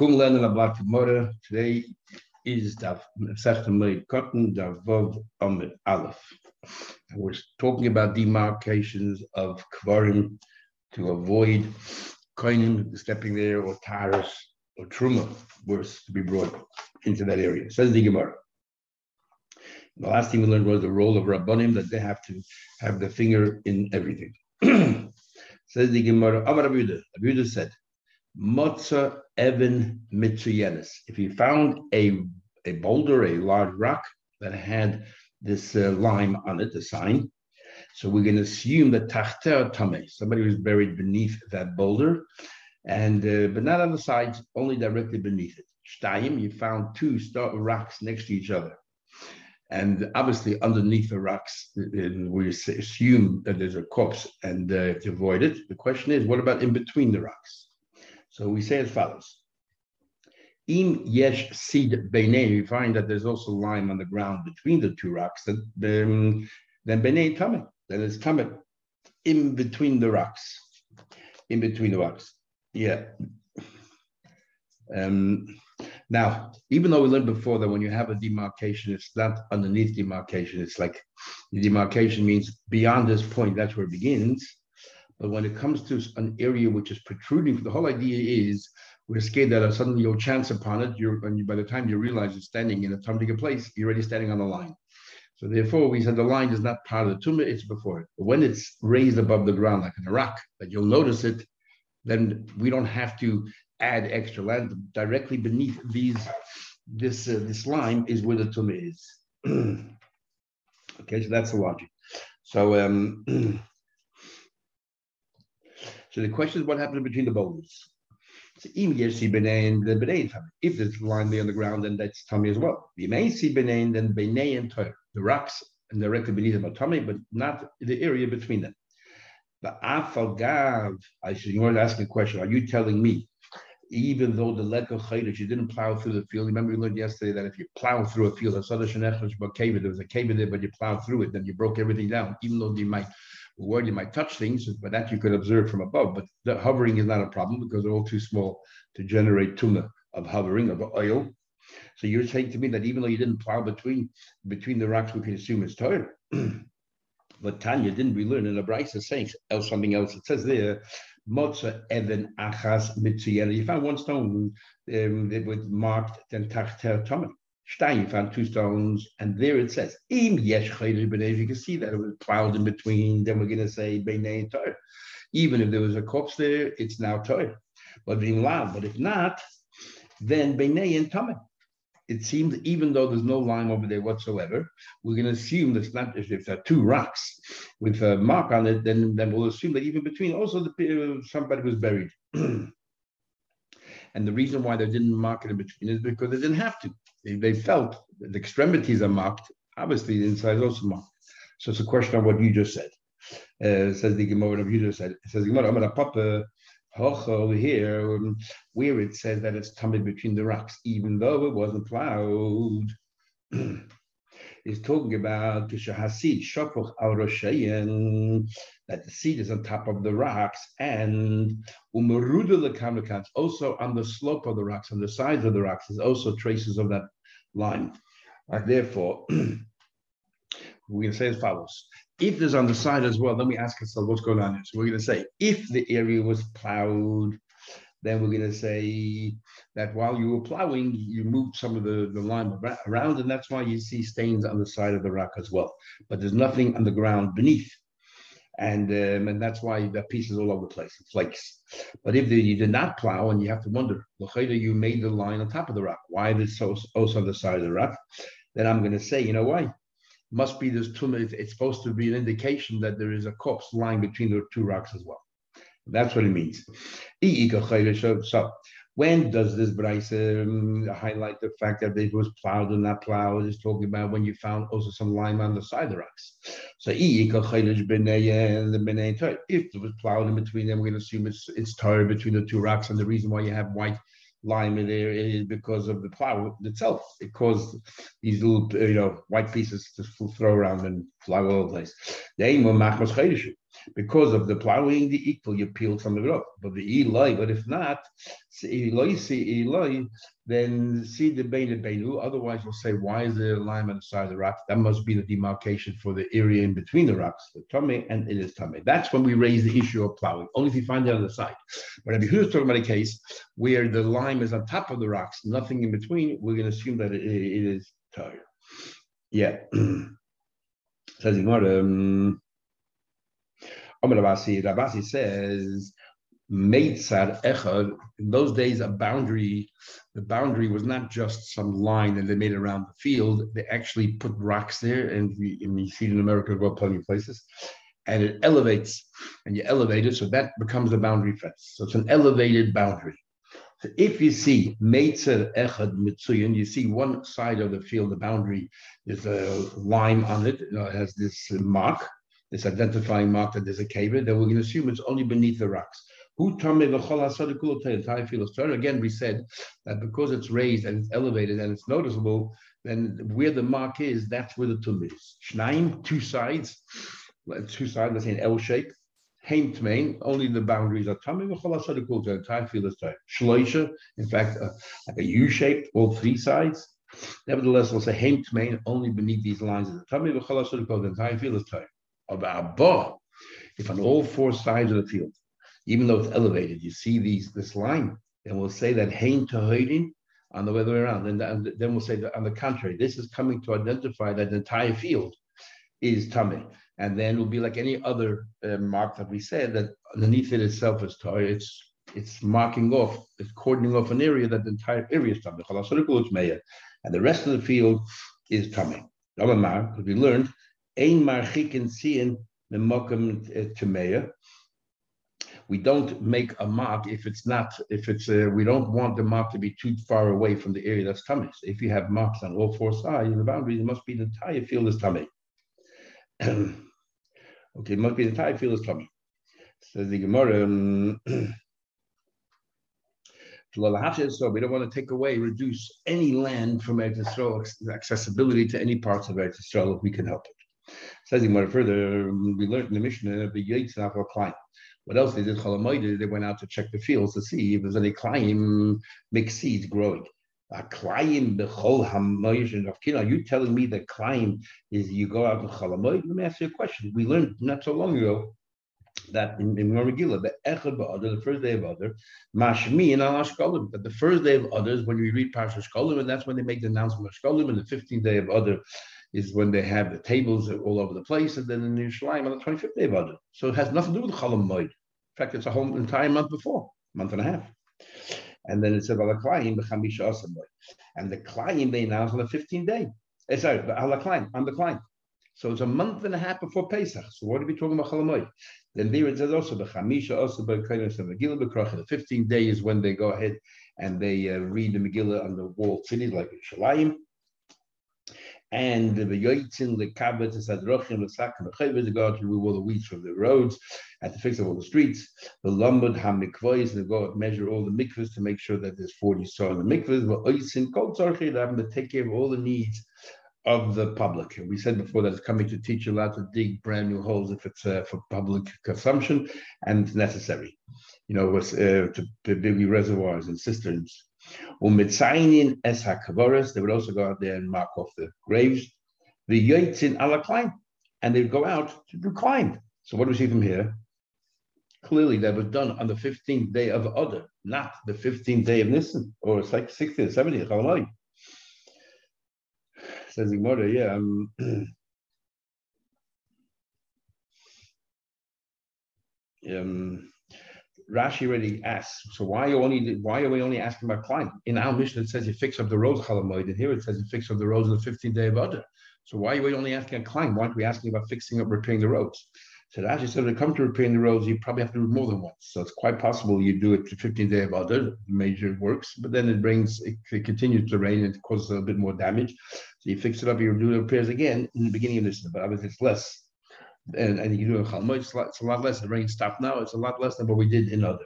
Kung Lernen about tomorrow. Today is the Sechta Cotton, the Vav Amid Aleph. We're talking about demarcations of Kvarim to avoid koinim stepping there or taras or truma worse to be brought into that area. Says the Gemara. The last thing we learned was the role of Rabbanim that they have to have the finger in everything. Says the Gemara, Amar Abuda. Abuda said, Motza Evan Mitsuyenis. If you found a, a boulder, a large rock that had this uh, lime on it, the sign, so we're going to assume that Tachter Tame, somebody was buried beneath that boulder, and uh, but not on the sides, only directly beneath it. Shtayim, you found two rocks next to each other. And obviously, underneath the rocks, we assume that there's a corpse and uh, to avoid it. The question is, what about in between the rocks? So we say as follows. Im yesh Sid beinei, we find that there's also lime on the ground between the two rocks, then, um, then beinei tamid, then it's tamid in between the rocks, in between the rocks. Yeah. Um, now, even though we learned before that when you have a demarcation, it's not underneath demarcation. It's like the demarcation means beyond this point, that's where it begins. But when it comes to an area which is protruding, the whole idea is we're scared that suddenly you'll chance upon it. You're, and by the time you realize you're standing in a tumble place, you're already standing on the line. So therefore, we said the line is not part of the tumah; it's before it. But when it's raised above the ground, like in a rock, that you'll notice it, then we don't have to add extra land directly beneath these. This uh, this line is where the tumah is. okay, so that's the logic. So um, So the question is what happens between the bones? So if there's a line there on the ground, then that's tummy as well. The then Benay and the rocks and directly beneath them are tummy, but not the area between them. But The afagav, I should you want to ask a question. Are you telling me, even though the lekach chaydish, you didn't plow through the field? Remember we learned yesterday that if you plow through a field, there was a cave there, but you plowed through it, then you broke everything down, even though you might word you might touch things, but that you could observe from above. But the hovering is not a problem because they're all too small to generate tuna of hovering of oil. So you're saying to me that even though you didn't plow between between the rocks, we can assume it's Torah. but Tanya didn't we learn in the Braisa saying else something else? It says there, Motza Evan Achas Mitziyana. You found one stone um, that was marked then Tachter Tomah. Stein found two stones, and there it says, Im yesh You can see that it was plowed in between. Then we're going to say. Even if there was a corpse there, it's now Torah. But. But if not, then Beinei and Tameh. It seems even though there's no line over there whatsoever, we're going to assume that not if, if there are two rocks with a mark on it, then, then we'll assume that even between also the, uh, somebody was buried. and the reason why they didn't mark it in between is because they didn't have to. They, they felt the extremities are marked. Obviously, the inside is also marked. So it's a question of what you just said. Uh, says the Gemara of you just said. It says Gemara, I'm gonna pop a hoch over here um, where it says that it's tumbled between the rocks, even though it wasn't plowed. is talking about Kishahasid Shapuch al that the seed is on top of the rocks, and Umaruda also on the slope of the rocks, on the sides of the rocks, there's also traces of that line. Right, therefore, we're going to say as follows. If there's on the side as well, then we ask ourselves what's going on here. So we're going to say if the area was plowed, then we're going to say that while you were plowing, you moved some of the, the lime around, and that's why you see stains on the side of the rock as well. But there's nothing on the ground beneath. And um, and that's why the piece is all over the place, it flakes. But if the, you did not plow, and you have to wonder, you made the line on top of the rock. Why is it also on the side of the rock? Then I'm going to say, you know why? Must be this tumor. It's supposed to be an indication that there is a corpse lying between the two rocks as well. That's what it means. So when does this Bryce highlight the fact that it was plowed or not plowed? It's talking about when you found also some lime on the side of the rocks. So if it was plowed in between them, we're going to assume it's it's tired between the two rocks. And the reason why you have white lime in there is because of the plow itself. It caused these little, you know, white pieces to throw around and fly all over the place. Because of the plowing, the equal, you peel some of it. But the Eloi, but if not, Eloi, see Eloi, then see the Bein Beinu. Otherwise, we'll say, why is there a line on the side of the rock? That must be the demarcation for the area in between the rocks, the Tame and it is Tame. That's when we raise the issue of plowing, only if you find it on the side. But if you're talking about a case where the lime is on top of the rocks, nothing in between, we're going to assume that it, it is Tire. Yeah. Says um, um, Rabasi, Rabasi says, Meitzar Echad, in those days, a boundary, the boundary was not just some line that they made around the field. They actually put rocks there, and we, and we see it in America well, plenty of places. And it elevates, and you elevate it, so that becomes the boundary fence. So it's an elevated boundary. So if you see Meitzer Echad Mitsuyan, you see one side of the field, the boundary, there's a line on it, you know, it has this mark, this identifying mark that there's a cave, then we're going to assume it's only beneath the rocks. Again, we said that because it's raised and it's elevated and it's noticeable, then where the mark is, that's where the tum is. Shnaim, two sides, two sides, let's say an L shape. Haim only the boundaries are tummy, the entire field is. Shloisha, in fact, uh, like a U shape, all three sides. Nevertheless, we'll say Haim only beneath these lines is the tummy, the entire field is tight. About if on all four sides of the field, even though it's elevated, you see these this line, then we'll say that Haim Tahoidin on the other way around. And then we'll say that on the contrary, this is coming to identify that the entire field is tummy and then it will be like any other uh, mark that we said that underneath it itself is toy. It's it's marking off, it's cordoning off an area that the entire area is tummy. And the rest of the field is tummy. Because we learned ein memokim tameya. We don't make a mark if it's not if it's uh, we don't want the mark to be too far away from the area that's tummy. So if you have marks on all four sides, of the boundary, it must be the entire field is tummy. Okay, it must be the entire field is tummy. Says the Gemara. Um, so we don't want to take away, reduce any land from Eretz Yisrael, accessibility to any parts of Eretz Yisrael if we can help it. Says the Gemara further, we learned in the Mishnah, the. What else they did? They went out to check the fields to see if there's any Klein mixed seeds growing. A climb, the Cholomoyde, of Are you telling me that climb is you go out to Chalamoid? Let me ask you a question. We learned not so long ago that in, in Megillah, the Echad Ba'adar, the first day of Adar, Mashmi and Al Ashkolim, that the first day of is when we read Parsha Shkolim, and that's when they make the announcement of Shkolim, and the 15th day of Adar is when they have the tables all over the place, and then in Yerushalayim on the 25th day of Adar. So it has nothing to do with Chalamoid. In fact, it's a whole entire month before, month and a half. And then it said. And the Klayim they announced on the 15th day. Eh, sorry, Alaklayim, on the Klayim. So it's a month and a half before Pesach. So what are we talking about Chalamoy? Then there it says also kainos and Megillah b'krach. The 15th day is when they go ahead and they uh, read the Megillah on the wall cities like Shalayim and the yoitzin the kabbat is at rochim the sakim the chayvus to go out to remove the weeds from the roads and to fix up all the streets. The lombard hamikvais they go out measure all the mikvahs to make sure that there's 40 saw in the mikvahs. But oitzin kol tzarchi them to take care of all the needs of the public. And we said before that it's coming to teach you how to dig brand new holes if it's uh, for public consumption and necessary. You know, with, uh, to, to big reservoirs and cisterns Umitzainin es hakavoras, they would also go out there and mark off the graves. The yoitzin ala climb, and they'd go out to do climb. So what do we see from here? Clearly, that was done on the 15th day of Adar, not the 15th day of Nisan, or it's like 60th, 70th, Chalamoy. Says Gemara, yeah. Um, um, Rashi already asks, so why are, only, why are we only asking about climb? In our mission, it says you fix up the roads Chalamoid, and here it says you fix up the roads on the 15th day of Adar. So why are we only asking about climb? Why aren't we asking about fixing up, repairing the roads? So Rashi said, when it comes to repairing the roads, you probably have to do it more than once. So it's quite possible you do it the 15th day of Adar, major works, but then it brings, it, it continues to rain and it causes a bit more damage. So you fix it up, you do the repairs again in the beginning of this, but obviously it's less and, and you do a chalmud, it's, it's a lot less. The rain stopped now. It's a lot less than what we did in other.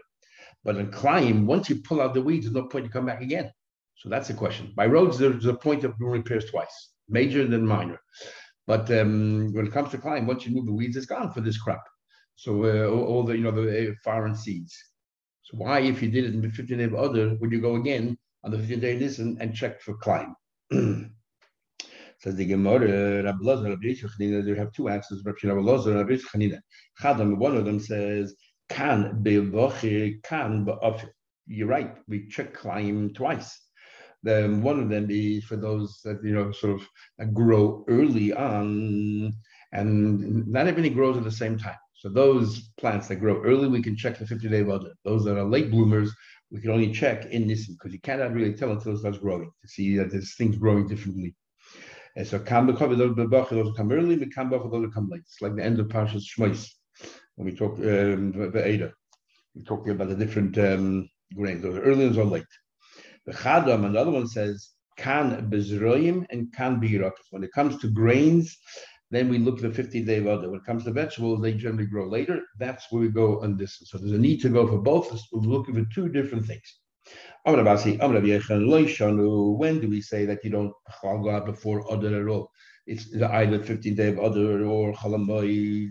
But in climb, once you pull out the weeds, there's no point to come back again. So that's the question. By roads, there's a point of doing repairs twice, major than minor. But um, when it comes to climb, once you move the weeds, it's gone for this crop. So uh, all, the you know the uh, foreign seeds. So why, if you did it in the 15 day of other, would you go again on the 15 day listen and check for climb? Says the Gemara, Rabbi Lazar, Rabbi Yisrael, they have two answers. Rabbi Lazar, Rabbi Yisrael. Chadam, one of them says, "Can bevochi, can be'ofi." You're right. We check climb twice. Then one of them is for those that you know sort of grow early on, and not everything grows at the same time. So those plants that grow early, we can check the 50 day water. Those that are late bloomers, we can only check in this because you cannot really tell until it starts growing to see that there's things growing differently. And so kam those come early, the kam those come late. It's like the end of Parshas Shmois when we talk um, the Ada. We talk about the different um, grains. Those early ones those are late. The Chadam, another one says, can bezroim and can be When it comes to grains, then we look at the 50 day water. When it comes to vegetables, they generally grow later. That's where we go on this. So there's a need to go for both. We're looking for two different things. When do we say that you don't go before other at all? It's either 15th day of other or chalamoy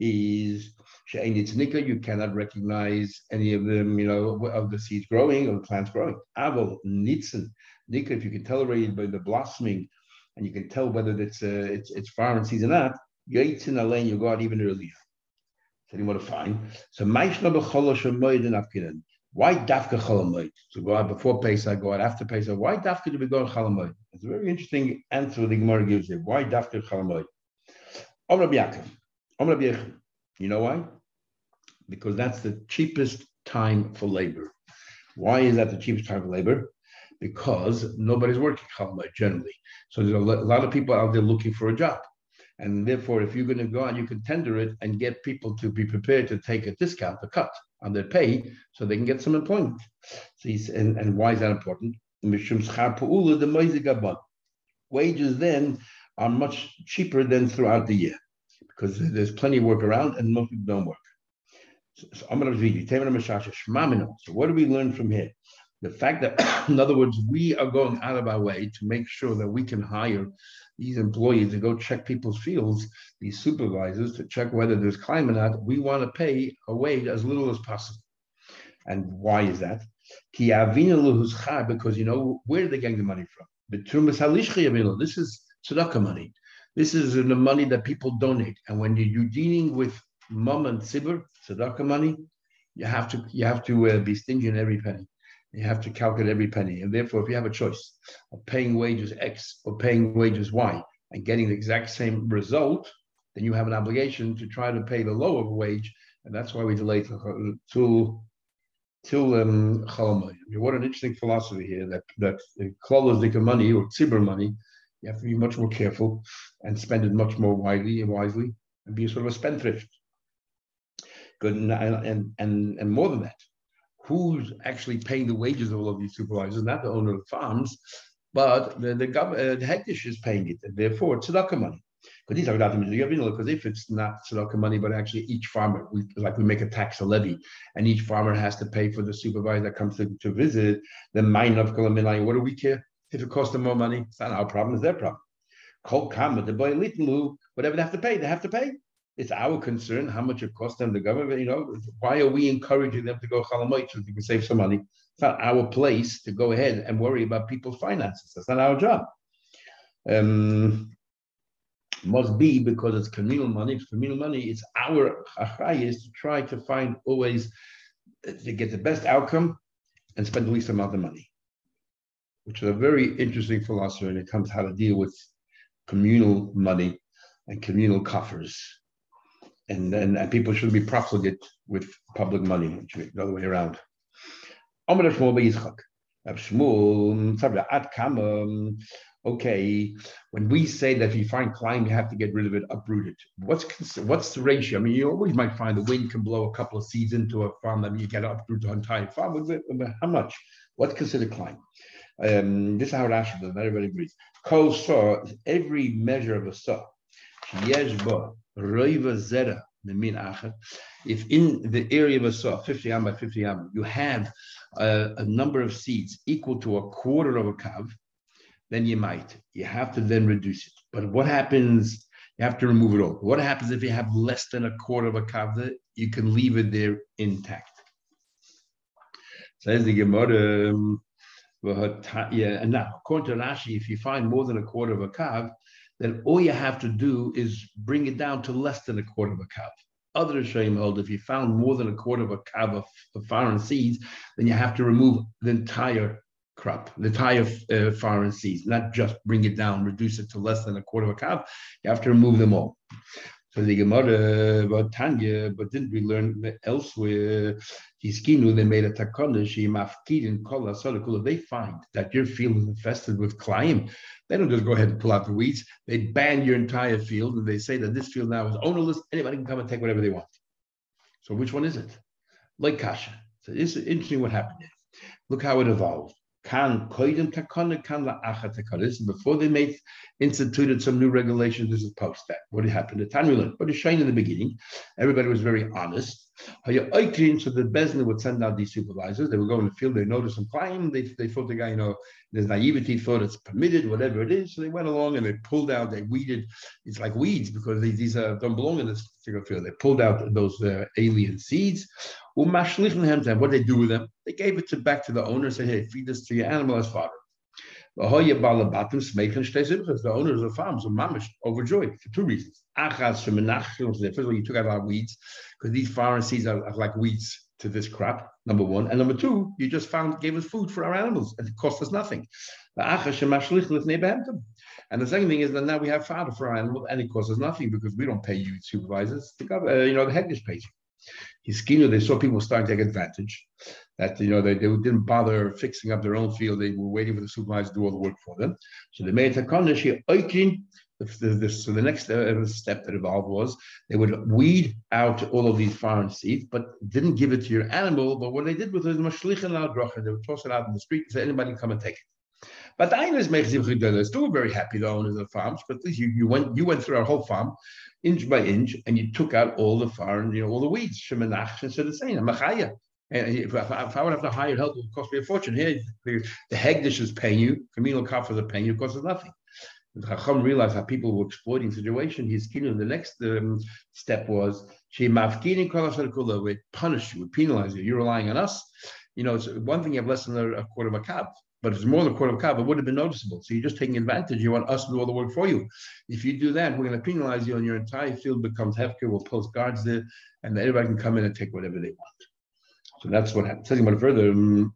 is you cannot recognize any of them, you know, of the seeds growing or the plants growing. Aval nitzen nika, if you can tell already by the blossoming, and you can tell whether it's uh, it's it's foreign seeds or not. Yaitzin alein, you go out even earlier. So you want to find. So maishna b'cholosh afkinan. Why dafka chalamoid? So go out before Pesach, go out after Pesach. Why dafka do we go chalamoid? It's a very interesting answer the Gemara gives here. Why dafka chalamoid? Om Yaakov. Om You know why? Because that's the cheapest time for labor. Why is that the cheapest time for labor? Because nobody's working chalamoid generally. So there's a lot of people out there looking for a job. And therefore, if you're going to go and you can tender it and get people to be prepared to take a discount, a cut their pay, so they can get some employment. So and, and why is that important? Wages then are much cheaper than throughout the year because there's plenty of work around and most people don't work. So. So what do we learn from here? The fact that, in other words, we are going out of our way to make sure that we can hire these employees to go check people's fields, these supervisors to check whether there's climb or not, we want to pay a wage as little as possible. And why is that? Because you know where are they getting the money from? This is tzedakah money. This is the money that people donate. And when you're dealing with mom and tzibur, tzedakah money, you have to you have to uh, be stingy in every penny. You have to calculate every penny. And therefore, if you have a choice of paying wages X or paying wages Y and getting the exact same result, then you have an obligation to try to pay the lower wage. And that's why we delay till till um, What an interesting philosophy here that that the klolos money or tzibur money, you have to be much more careful and spend it much more widely and wisely and be sort of a spendthrift. Good and and and, and more than that, who's actually paying the wages of all of these supervisors, not the owner of the farms, but the the, uh, the Hekdesh is paying it, and therefore it's tzedakah money. These are because if it's not tzedakah money, but actually each farmer, we, like we make a tax, a levy, and each farmer has to pay for the supervisor that comes to, to visit, the mine of Kolaminai, what do we care? If it costs them more money, it's not our problem, it's their problem. Kol Kama, the boy Litlu, whatever they have to pay, they have to pay. It's our concern how much it costs them, the government. You know, why are we encouraging them to go chalamoit so they can save some money? It's not our place to go ahead and worry about people's finances. That's not our job. Um, must be because it's communal money. It's communal money. It's our is to try to find always to get the best outcome and spend the least amount of money, which is a very interesting philosophy when it comes to how to deal with communal money and communal coffers and then and people shouldn't be profligate with public money, it should the other way around. Okay, when we say that if you find climb, you have to get rid of it, uproot it. What's what's the ratio? I mean, you always might find the wind can blow a couple of seeds into a farm, that you get uproot the entire farm. How much? What's considered climb? Um, this is how Rashi. Not everybody agrees. Kol saw every measure of a saw. Zera if in the area of a saw, 50 am by 50 am, you have a, a, number of seeds equal to a quarter of a kav, then you might. You have to then reduce it. But what happens you have to remove it all. What happens if you have less than a quarter of a kavda? You can leave it there intact. Says the Gemara. Um, and now according to Rashi, if you find more than a quarter of a kav, then all you have to do is bring it down to less than a quarter of a kav. Other Rishonim hold if you found more than a quarter of a kav of, of foreign seeds, then you have to remove the entire crop, the entire uh, foreign seeds, not just bring it down, reduce it to less than a quarter of a kav. You have to remove them all. So the Gemara eh, about Tanya, but didn't we learn elsewhere? Hiskinu, they made a takana, she mafkidin kola sodakula. They find that your field is infested with climb. They don't just go ahead and pull out the weeds. They ban your entire field and they say that this field now is ownerless. Anybody can come and take whatever they want. So which one is it? Like Kasha. So it's interesting what happened there. Look how it evolved. Kan koidim takana, kan la'acha takana. This before they made instituted some new regulations. This is post that. What happened? The Tanmulan. But it's showing in the beginning. Everybody was very honest. So the Bezdin would send out these supervisors. They would go in the field. They noticed some climb. They, they thought the guy, you know, there's naivety, thought it's permitted, whatever it is. So they went along and they pulled out. They weeded. It's like weeds because they, these uh, don't belong in this particular field. They pulled out those uh, alien seeds. What did they do with them? They gave it to back to the owner. and Said, "Hey, feed this to your animal as fodder." The owners of farms are mamish overjoyed for two reasons. First of all, you took out our weeds because these seeds are, are, like weeds to this crop. Number one, and number two, you just found gave us food for our animals and it cost us nothing. And the second thing is that now we have fodder for our animals and it costs us nothing because we don't pay you supervisors. The uh, you know, the head pays you. Hiskinu, they saw people starting to take advantage. That you know they, they didn't bother fixing up their own field; they were waiting for the supervisor to do all the work for them. So they made a condition. So the next uh, step that evolved was they would weed out all of these foreign seeds, but didn't give it to your animal. But what they did was They would toss it out in the street and say, anybody come and take it. But the Einers make still very happy, the owners of the farms, because you, you went you went through our whole farm, inch by inch, and you took out all the foreign, you know, all the weeds, shemenach, instead of saying, machaya. And if, if, I would have to hire help, it would cost me a fortune. Here, the, the Hekdesh is paying you, communal coffers are paying you, it costs nothing. The Chacham realized how people were exploiting the situation. His kingdom, the next um, step was, she would punish you, we penalize you. You're relying on us. You know, it's one thing you have less than a, quarter of a cab, but it's more than a quarter of a cab. It would have been noticeable. So you're just taking advantage. You want us to do all the work for you. If you do that, we're going to penalize you, and your entire field becomes hefker. We'll post guards there, and everybody can come in and take whatever they want. So that's what happened. Talking about further. Um,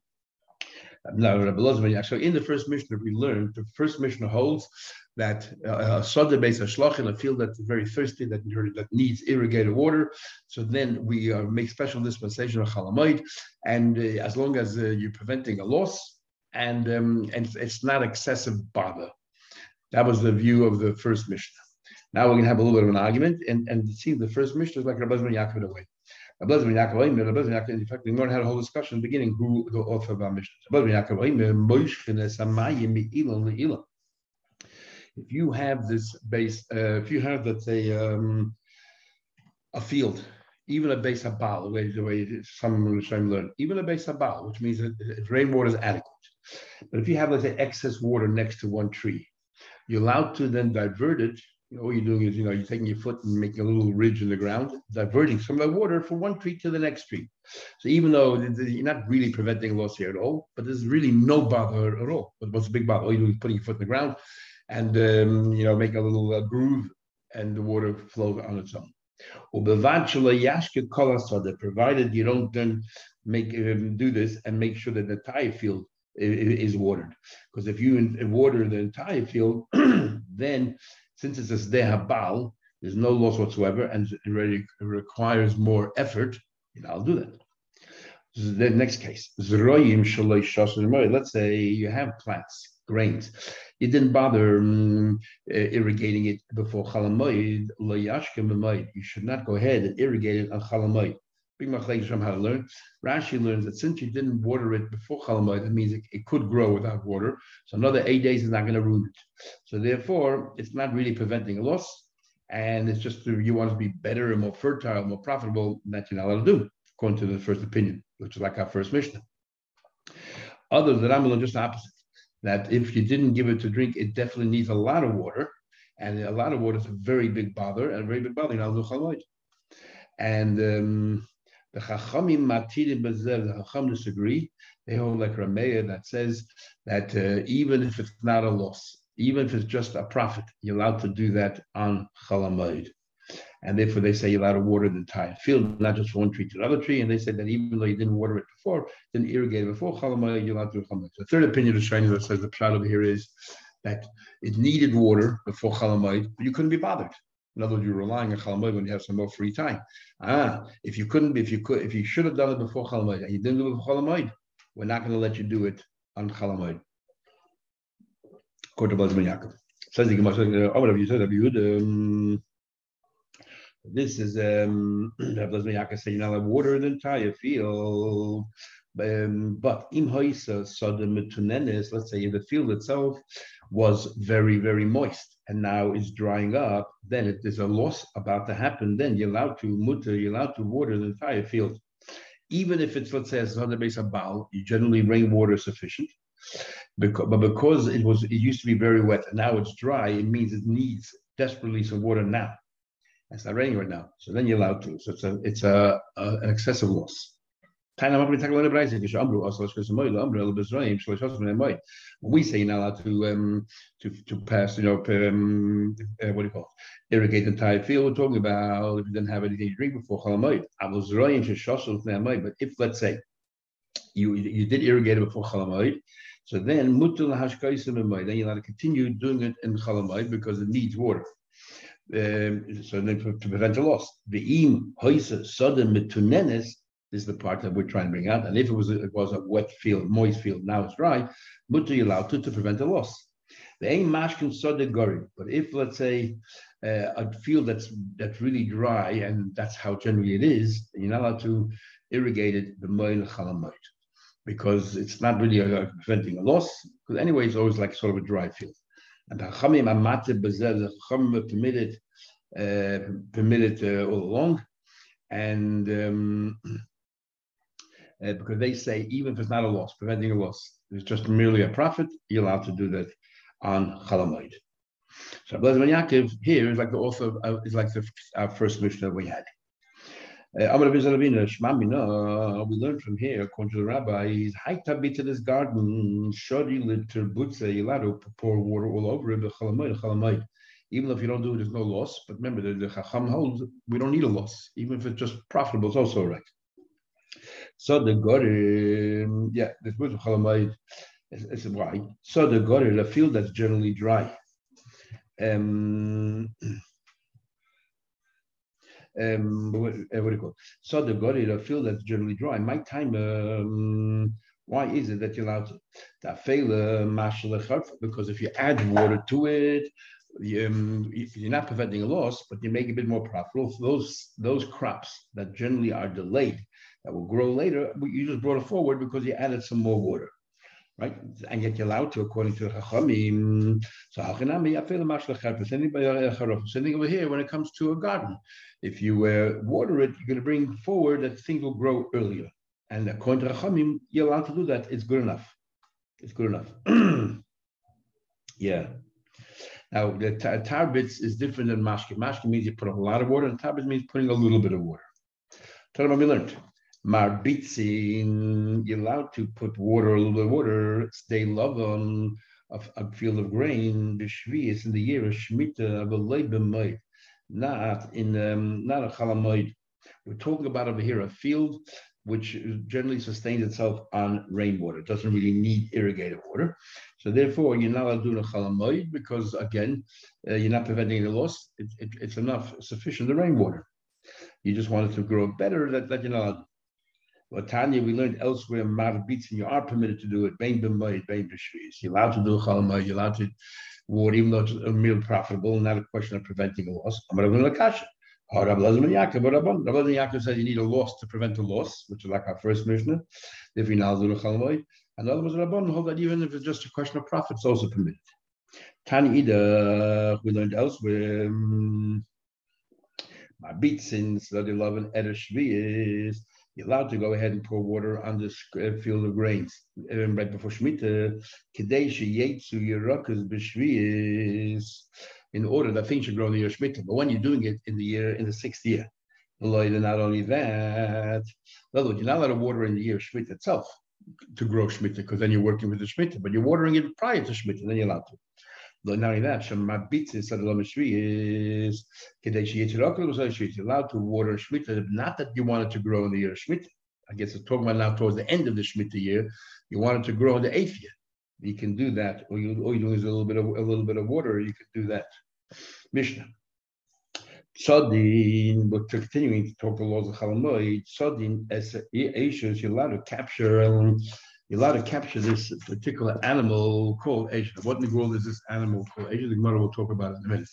so in the first Mishnah, we learned the first Mishnah holds that uh, a soda base a shlach in a field that's very thirsty, that, that needs irrigated water. So then we uh, make special dispensation of chalamoid, and uh, as long as uh, you're preventing a loss and um, and it's not excessive bother. That was the view of the first Mishnah. Now we're going to have a little bit of an argument, and, and see the first Mishnah is like Rabbi Yaakov away. Rabbi in fact, we learned a discussion in the beginning who the author of our Mishnah. If you have this base, uh, if you have, let's say, um, a field, even a base habal, the way, some Rishonim learn, even a base habal, which means that rainwater is adequate. But if you have, let's say, excess water next to one tree, you're allowed to then divert it. All you're doing is, you know, you're taking your foot and making a little ridge in the ground, diverting some of the water from one tree to the next tree. So even though you're not really preventing loss here at all, but there's really no bother at all. But what's the big bother? All you're doing is putting your foot in the ground, and um, you know make a little uh, groove and the water flows on its own. Provided you don't then make um, do this and make sure that the entire field is, is watered, because if you water the entire field, then since it's a dehabal, there's no loss whatsoever, and it really requires more effort. Know, I'll do that. The next case, let's say you have plants, grains, you didn't bother um, irrigating it before Chalamoid, You should not go ahead and irrigate it on Chalamoid. From how to learn. Rashi learns that since you didn't water it before Chalamoid, that means it, it, could grow without water. So another eight days is not going to ruin it. So therefore, it's not really preventing a loss. And it's just you want to be better and more fertile, more profitable, that you're not allowed to do, according to the first opinion, which is like our first Mishnah. Others that I'm just the opposite that if you didn't give it to drink, it definitely needs a lot of water. and a lot of water is a very big bother, and a very big bother, you know, and um, the Chachamim Matidim Bezev, the Chacham disagree. They hold like Rameya that says that uh, even if it's not a loss, even if it's just a profit, you're allowed to do that on Chalamayid. And therefore, they say you're allowed to water the entire field, not just one tree to another tree. And they said that even though you didn't water it before, didn't irrigate it before Chalamayid, you're allowed to do Chalamayid. The third opinion of Shani that says the plot over here is that it needed water before Chalamayid, but you couldn't be bothered. In other words, you're relying on Chalamayid when you have some more free time. Ah, if you couldn't, if you could, if you should have done it before Chalamayid and you didn't do it before Chalamayid, we're not going to let you do it on Chalamayid. According to Yaakov. Says the Gemara, oh, you said, um, this is um Yaakov saying you're not water the entire field. Um, but im hoisa sodom let's say in the field itself was very, very moist and now is drying up, then it is a loss about to happen. Then you're allowed to mutter, you're allowed to water the entire field. Even if it's, let's say, on the base of you generally rainwater is sufficient. Because, but because it was, it used to be very wet and now it's dry, it means it needs desperately some water now. It's not raining right now, so then you're allowed to. So it's a, it's a, a an excessive loss. We say you're not allowed to um, to to pass, you know, um, uh, what do you call it? irrigate the entire field. We're talking about if you didn't have anything to drink before Chalamoid. But if let's say you you did irrigate it before Chalamoid, so then mutul then you're allowed to continue doing it in Chalamoid because it needs water. Um, so then to, to prevent a loss. The im hoisa sodem mitunenes is the part that we're trying to bring out. And if it was a, it was a wet field, moist field, now it's dry, mutter you allowed to to prevent a loss. The aim mashkin gori. But if let's say uh, a field that's that's really dry and that's how generally it is, you're not allowed to irrigate it the chalamoid because it's not really a, preventing a loss. Because anyway, it's always like sort of a dry field. And the chamim amate bezel the chamim permitted uh, permitted uh, all along, and um, uh, because they say even if it's not a loss, preventing a loss, it's just merely a profit, you're allowed to do that on Chalamoid. So Blazman Yaakov here is like the author uh, is like the our first mission that we had. Uh, we learned from here, according to the rabbi, is haita to this garden, shodi to pour water all over it, chalamoid. Even if you don't do it, there's no loss. But remember, the, the Chacham holds we don't need a loss. Even if it's just profitable, it's also right. So the Gorim, yeah, this Chalamayit is, is why. So the Gorim, a field that's generally dry. Um, um, what, uh, what do you call? So the Gorim, a field that's generally dry. My time, um, why is it that you're allowed to fail because if you add water to it, you, um, you're not preventing a loss, but you make a bit more profitable. Those those crops that generally are delayed that will grow later, you just brought it forward because you added some more water, right? And yet you're allowed to, according to the Chachamim. So Sending over here when it comes to a garden, if you uh, water it, you're going to bring forward that things will grow earlier. And according to Chachamim, you're allowed to do that. It's good enough. It's good enough. yeah. Now, the tarbitz is different than mashke. Mashke means you put a lot of water, and tarbitz means putting a little bit of water. Tell them what we learned. Marbitzin, you're allowed to put water, a little bit of water, stay love on a, a field of grain, is in the year of Shemitah of a not in um, not a Chalamoid. We're talking about over here a field which generally sustains itself on rainwater. It doesn't really need irrigated water. So therefore, you're not allowed to do a chalamoid because, again, uh, you're not preventing any loss. It, it, it's enough, sufficient, the rainwater. You just want it to grow better, that, that you're not well, Tanya, we learned elsewhere, Marbitz, and you are permitted to do it. Bain b'moed, bain b'shviz. You're allowed to do chalma, you're allowed to ward, even though it's a meal profitable, not a question of preventing a loss. I'm going to kasha. Rabbi Yaakov said you need a loss to prevent a loss, which is like our first Mishnah. If you now do the and other was Rabban hold that even if it's just a question of profit, it's also permitted. Tani Ida, we learned elsewhere. Mm, my beat since that 11 Eresh allowed to go ahead and pour water on this uh, field of grains right before Shemitah. In order that things should grow in the year Shemitah. But when you're doing it in the year, in the sixth year, not only that, in other words, you're not allowed to water in the year Shemitah itself to grow Shemitah, because then you're working with the Shemitah, but you're watering it prior to Shemitah, then you're allowed to. Not only that, Shemabitz is you're allowed to water Shemitah, not that you want it to grow in the year Shemitah. I guess it's talking about now towards the end of the Shemitah year, you want it to grow in the eighth year. You can do that, or you all you do is a little bit of a little bit of water. You could do that. Mishnah. Sodin, but continuing to talk the laws of Chalamoid, Sodin as Asians, you're allowed to capture, um, you're allowed to capture this particular animal called Asia. What in the world is this animal called Asia? The Gemara will talk about it in a minute.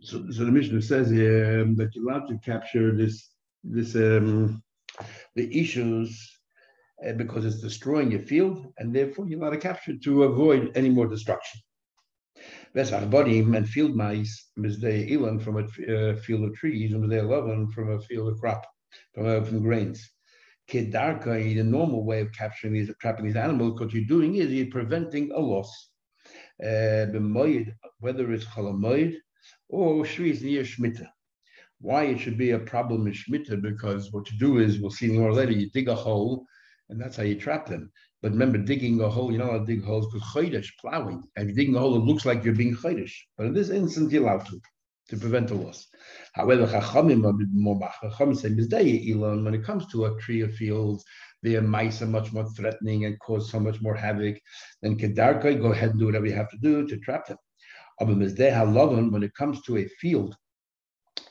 So, so the Mishnah says here um, that you're allowed to capture this, this um, the issues uh, because it's destroying your field, and therefore you're allowed to capture to avoid any more destruction. Vesachbodim and field mice, Mizdei Ilan from a uh, field of trees, and Mizdei Eleven from a field of crop, from, uh, from grains. Kedarka, the normal way of capturing these, trapping these animals, what you're doing is you're preventing a loss. Uh, whether it's chalamoid or shviz near shmita. Why it should be a problem in shmita? Because what you do is, we'll see more later, you dig a hole, and that's how you trap them. But remember, digging a hole, you know how to dig holes because chodesh, plowing. And if you dig a hole, it looks like you're being chodesh. But in this instance, you're allowed to, to prevent a loss. However, Chachamim are more Chachamim say, when it comes to a tree or fields, the mice are much more threatening and cause so much more havoc. Then Kedarkai, go ahead and do whatever you have to do to trap them. When it comes to a field,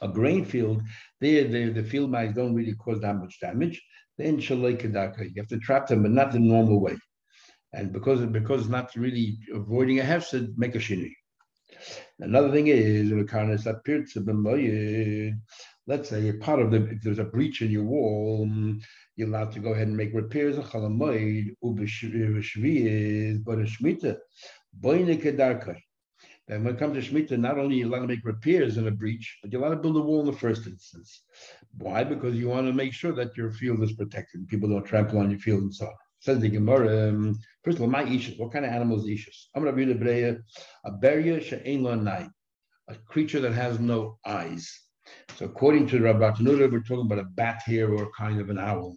a grain field, there the, the field mice don't really cause that much damage then kedaka. You have to trap them, but not the normal way. And because because not really avoiding a hefsed, make a shini. Another thing is let's say part of the if there's a breach in your wall, you're allowed to go ahead and make repairs but a shmita, and when it comes to Shemitah, not only you allowed to make repairs in a breach, but you're allowed to build a wall in the first instance. Why? Because you want to make sure that your field is protected. People don't trample on your field and so on. Says the Gemara, um, first of all, my ishus, what kind of animal is ishus? I'm going to read a beria she'ein lo a creature that has no eyes. So according to Rabbi Tanura, we're talking about a bat here or kind of an owl.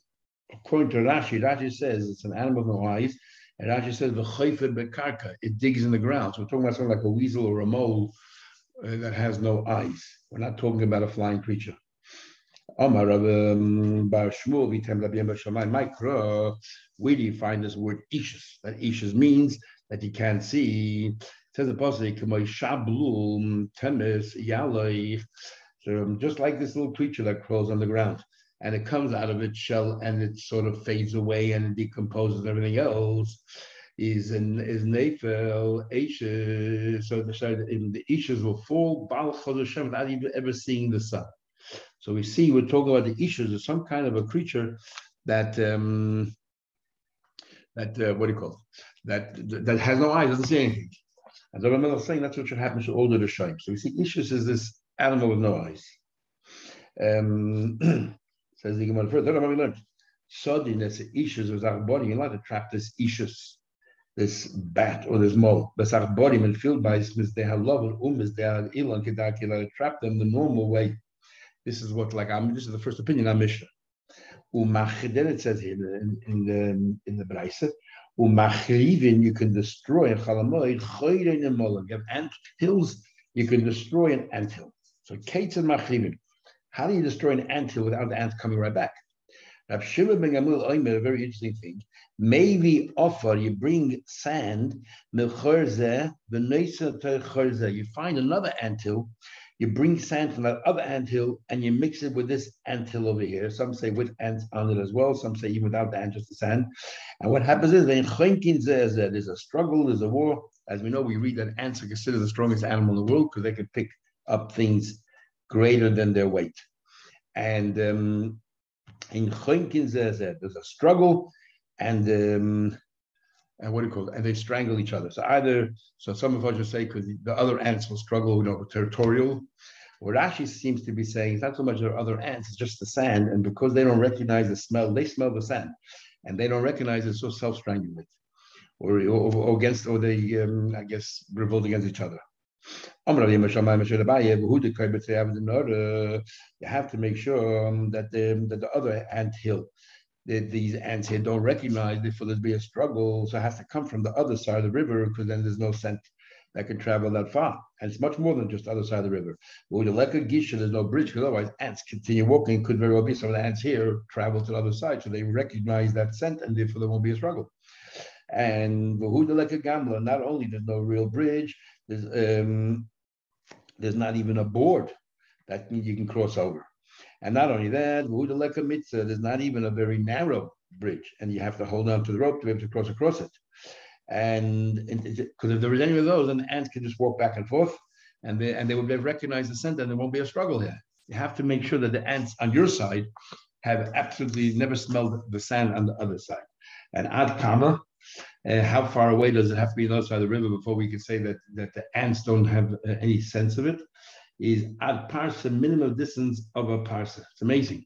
According to Rashi, Rashi says it's an animal with no eyes. And Rashi says, "V'chayfer bekarka," it digs in the ground. So we're talking about something like a weasel or a mole uh, that has no eyes. We're not talking about a flying creature. Amar um, Bar Shmuel b'shamayim mikra. Where do you find this word ishus? That ishus means that you can't see. It says the "K'may shablum temes yalei." So um, just like this little creature that crawls on the ground and it comes out of its shell and it sort of fades away and it decomposes and everything else is an is nefel so the the issues will fall bal chodoshem without even ever seeing the sun. So we see we're talking about the issues of some kind of a creature that um, that uh, what do you call it? that that has no eyes, doesn't see anything. And the Ramah is saying that's what should happen to all the shape. So we see issues is this animal with no eyes. Um, Says the Gemara further. What we learned? Sodin, that's issues with our body. You're allowed to trap this issues, this bat or this mole. But body and field by is they have love and um is they are ilan to trap them the normal way. This is what like I'm. This is the first opinion I'm Mishnah. Umachden it says here in, in the in the Braisa. Umachrivin you can destroy chalamoid choyrein and molag. You ant hills. You can destroy an ant hill. So kates and machrivin. How do you destroy an ant hill without the ants coming right back? Rab Shimon ben Gamliel Oimer, a very interesting thing. Maybe offer you bring sand, you find another ant hill, you bring sand from that other ant hill, and you mix it with this ant hill over here. Some say with ants on it as well. Some say even without the ant, just the sand. And what happens is there's a struggle, there's a war. As we know, we read that ants are considered the strongest animal in the world because they can pick up things greater than their weight. And um, in Choinkin there's a struggle and um, and what do you call it? And they strangle each other. So either, so some of us just say because the other ants will struggle, you know, territorial. What Rashi seems to be saying is not so much the other ants, it's just the sand. And because they don't recognize the smell, they smell the sand. And they don't recognize it, so self-strangulate. Or, or, or, against, or they, um, I guess, revolt against each other. You have to make sure um, that the that the other ant hill, that these ants here don't recognize if there's be a struggle, so it has to come from the other side of the river because then there's no scent that can travel that far. And it's much more than just the other side of the river. With the Leka Gisha, there's no bridge because otherwise ants continue walking. Could very well be some of the ants here travel to the other side. So they recognize that scent and therefore there won't be a struggle. And Vahuda Leka Gamla, not only there's no real bridge, there's um, there's not even a board that you can cross over. And not only that, there's not even a very narrow bridge, and you have to hold on to the rope to be able to cross across it. And because if there was any of those, then the ants can just walk back and forth and they, and they will recognize the scent and there won't be a struggle here. You have to make sure that the ants on your side have absolutely never smelled the sand on the other side. And ad kama, uh, how far away does it have to be on the other side of the river before we can say that, that the ants don't have uh, any sense of it? Is ad parsa, minimum distance of a parsa. It's amazing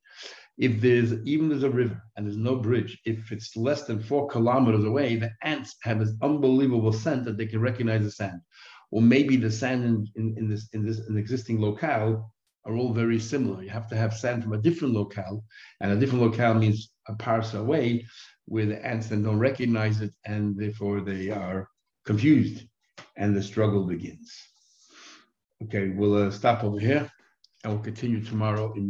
if there's even there's a river and there's no bridge, if it's less than four kilometers away, the ants have this unbelievable scent that they can recognize the sand. Or maybe the sand in, in, in this in this in existing locale are all very similar. You have to have sand from a different locale, and a different locale means a parsa away, where the ants then don't recognize it, and therefore they are confused, and the struggle begins. Okay, we'll uh, stop over here, and we'll continue tomorrow in.